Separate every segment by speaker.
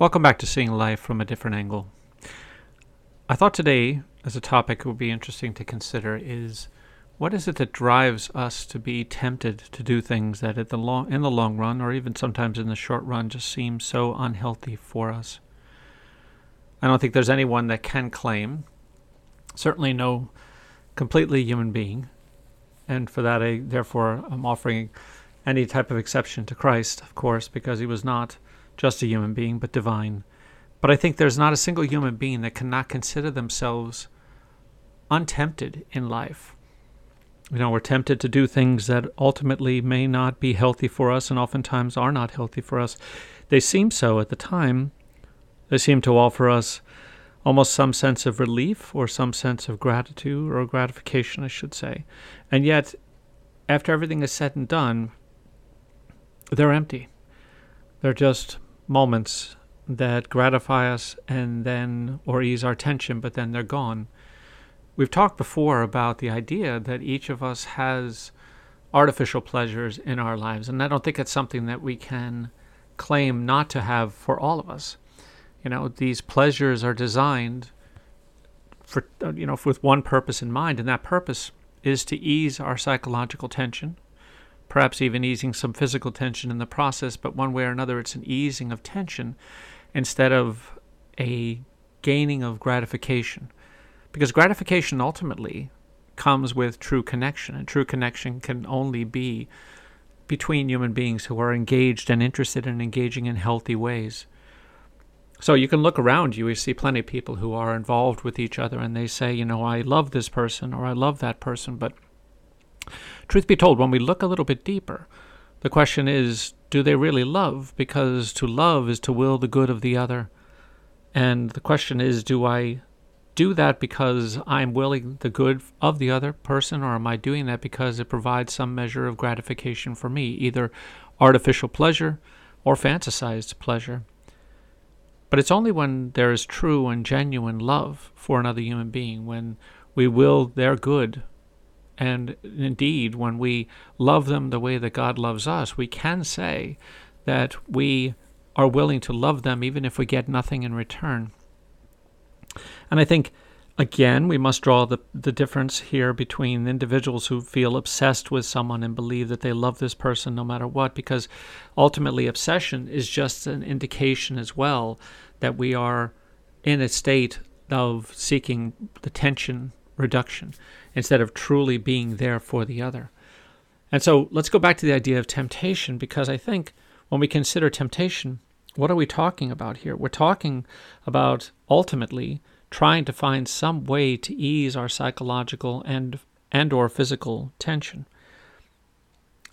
Speaker 1: Welcome back to Seeing Life from a Different Angle. I thought today, as a topic, would be interesting to consider is what is it that drives us to be tempted to do things that, at the long, in the long run, or even sometimes in the short run, just seem so unhealthy for us? I don't think there's anyone that can claim, certainly no completely human being, and for that, I therefore am offering any type of exception to Christ, of course, because he was not just a human being, but divine. But I think there's not a single human being that cannot consider themselves untempted in life. You know, we're tempted to do things that ultimately may not be healthy for us and oftentimes are not healthy for us. They seem so at the time. They seem to offer us almost some sense of relief or some sense of gratitude or gratification, I should say. And yet, after everything is said and done, they're empty. They're just moments that gratify us and then or ease our tension, but then they're gone. We've talked before about the idea that each of us has artificial pleasures in our lives, and I don't think it's something that we can claim not to have for all of us. You know, these pleasures are designed for you know with one purpose in mind, and that purpose is to ease our psychological tension, perhaps even easing some physical tension in the process, but one way or another, it's an easing of tension instead of a gaining of gratification. Because gratification ultimately comes with true connection, and true connection can only be between human beings who are engaged and interested in engaging in healthy ways. So you can look around you, you see plenty of people who are involved with each other and they say, you know, I love this person or I love that person, but Truth be told, when we look a little bit deeper, the question is do they really love? Because to love is to will the good of the other. And the question is do I do that because I'm willing the good of the other person, or am I doing that because it provides some measure of gratification for me, either artificial pleasure or fantasized pleasure? But it's only when there is true and genuine love for another human being, when we will their good and indeed, when we love them the way that God loves us, we can say that we are willing to love them even if we get nothing in return. And I think, again, we must draw the, the difference here between individuals who feel obsessed with someone and believe that they love this person no matter what, because ultimately, obsession is just an indication as well that we are in a state of seeking the tension reduction instead of truly being there for the other. And so let's go back to the idea of temptation because I think when we consider temptation, what are we talking about here? We're talking about ultimately trying to find some way to ease our psychological and and or physical tension.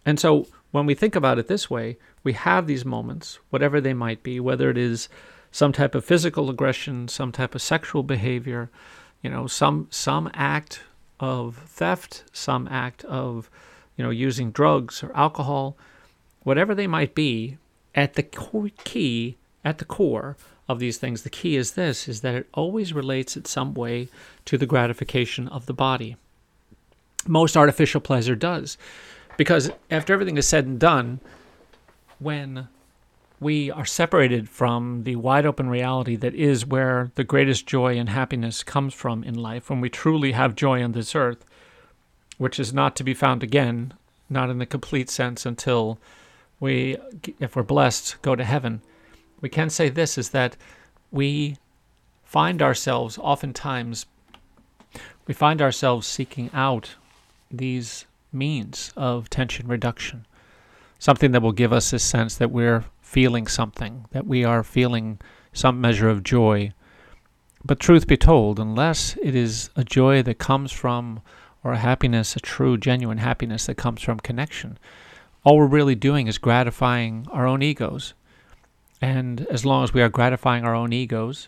Speaker 1: And so when we think about it this way, we have these moments, whatever they might be, whether it is some type of physical aggression, some type of sexual behavior, you know, some some act of theft, some act of, you know, using drugs or alcohol, whatever they might be, at the key, at the core of these things, the key is this: is that it always relates in some way to the gratification of the body. Most artificial pleasure does, because after everything is said and done, when we are separated from the wide open reality that is where the greatest joy and happiness comes from in life, when we truly have joy on this earth, which is not to be found again, not in the complete sense until we, if we're blessed, go to heaven. We can say this is that we find ourselves oftentimes, we find ourselves seeking out these means of tension reduction, something that will give us this sense that we're feeling something, that we are feeling some measure of joy. But truth be told, unless it is a joy that comes from, or a happiness, a true, genuine happiness that comes from connection, all we're really doing is gratifying our own egos. And as long as we are gratifying our own egos,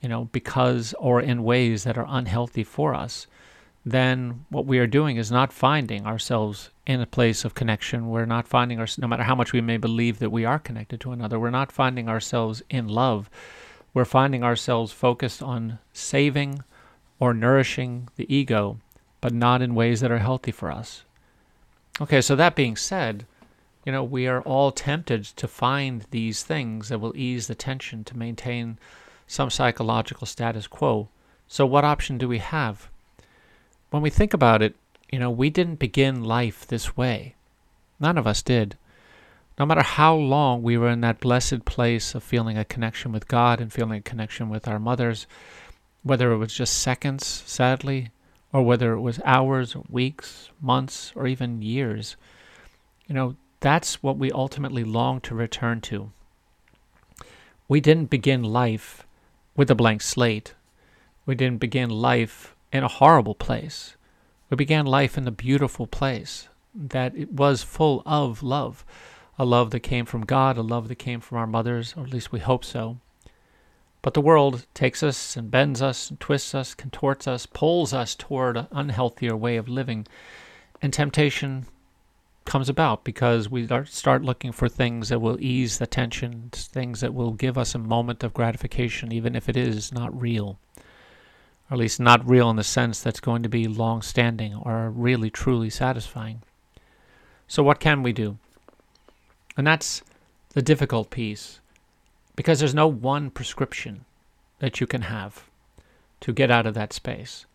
Speaker 1: you know, because or in ways that are unhealthy for us, then what we are doing is not finding ourselves in a place of connection. We're not finding ourselves, no matter how much we may believe that we are connected to another, we're not finding ourselves in love. We're finding ourselves focused on saving or nourishing the ego, but not in ways that are healthy for us. Okay, so that being said, you know, we are all tempted to find these things that will ease the tension to maintain some psychological status quo. So, what option do we have? When we think about it, you know, we didn't begin life this way. None of us did. No matter how long we were in that blessed place of feeling a connection with God and feeling a connection with our mothers, whether it was just seconds, sadly, or whether it was hours, weeks, months, or even years, you know, that's what we ultimately long to return to. We didn't begin life with a blank slate. We didn't begin life in a horrible place. We began life in a beautiful place that it was full of love, a love that came from God, a love that came from our mothers, or at least we hope so. But the world takes us and bends us and twists us, contorts us, pulls us toward an unhealthier way of living. And temptation comes about because we start looking for things that will ease the tension, things that will give us a moment of gratification, even if it is not real. Or at least not real in the sense that's going to be long standing or really truly satisfying. So, what can we do? And that's the difficult piece because there's no one prescription that you can have to get out of that space.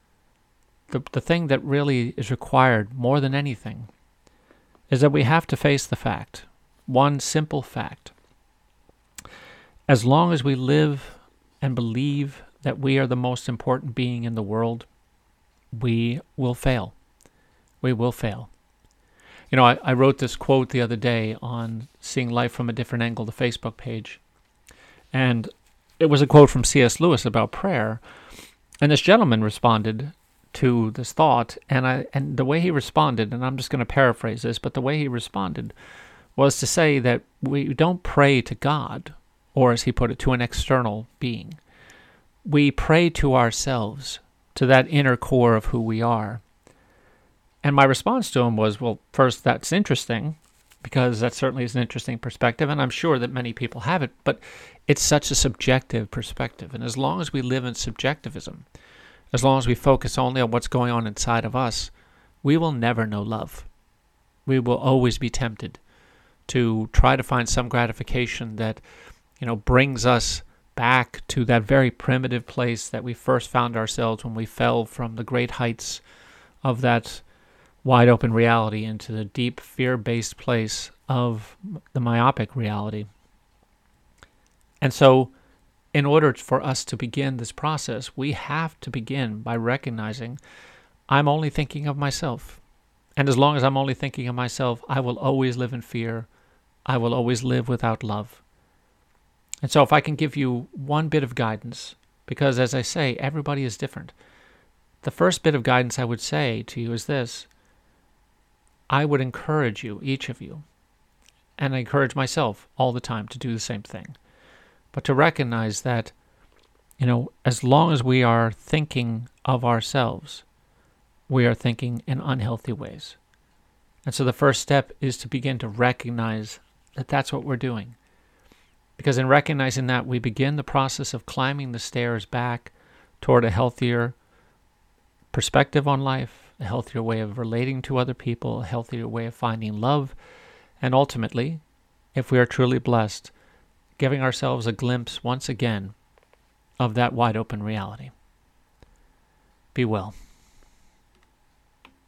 Speaker 1: The, the thing that really is required more than anything is that we have to face the fact, one simple fact. As long as we live and believe that we are the most important being in the world, we will fail. We will fail. You know, I, I wrote this quote the other day on Seeing Life from a Different Angle, the Facebook page. And it was a quote from C.S. Lewis about prayer. And this gentleman responded to this thought, and I and the way he responded, and I'm just going to paraphrase this, but the way he responded was to say that we don't pray to God, or as he put it, to an external being. We pray to ourselves, to that inner core of who we are. And my response to him was, well, first, that's interesting, because that certainly is an interesting perspective, and I'm sure that many people have it, but it's such a subjective perspective. And as long as we live in subjectivism, as long as we focus only on what's going on inside of us, we will never know love. We will always be tempted to try to find some gratification that, you know, brings us back to that very primitive place that we first found ourselves when we fell from the great heights of that wide open reality into the deep fear based place of the myopic reality. And so in order for us to begin this process, we have to begin by recognizing I'm only thinking of myself. And as long as I'm only thinking of myself, I will always live in fear. I will always live without love. And so, if I can give you one bit of guidance, because as I say, everybody is different, the first bit of guidance I would say to you is this I would encourage you, each of you, and I encourage myself all the time to do the same thing but to recognize that, you know, as long as we are thinking of ourselves, we are thinking in unhealthy ways. And so the first step is to begin to recognize that that's what we're doing. Because in recognizing that, we begin the process of climbing the stairs back toward a healthier perspective on life, a healthier way of relating to other people, a healthier way of finding love, and ultimately, if we are truly blessed, giving ourselves a glimpse once again of that wide open reality. Be well.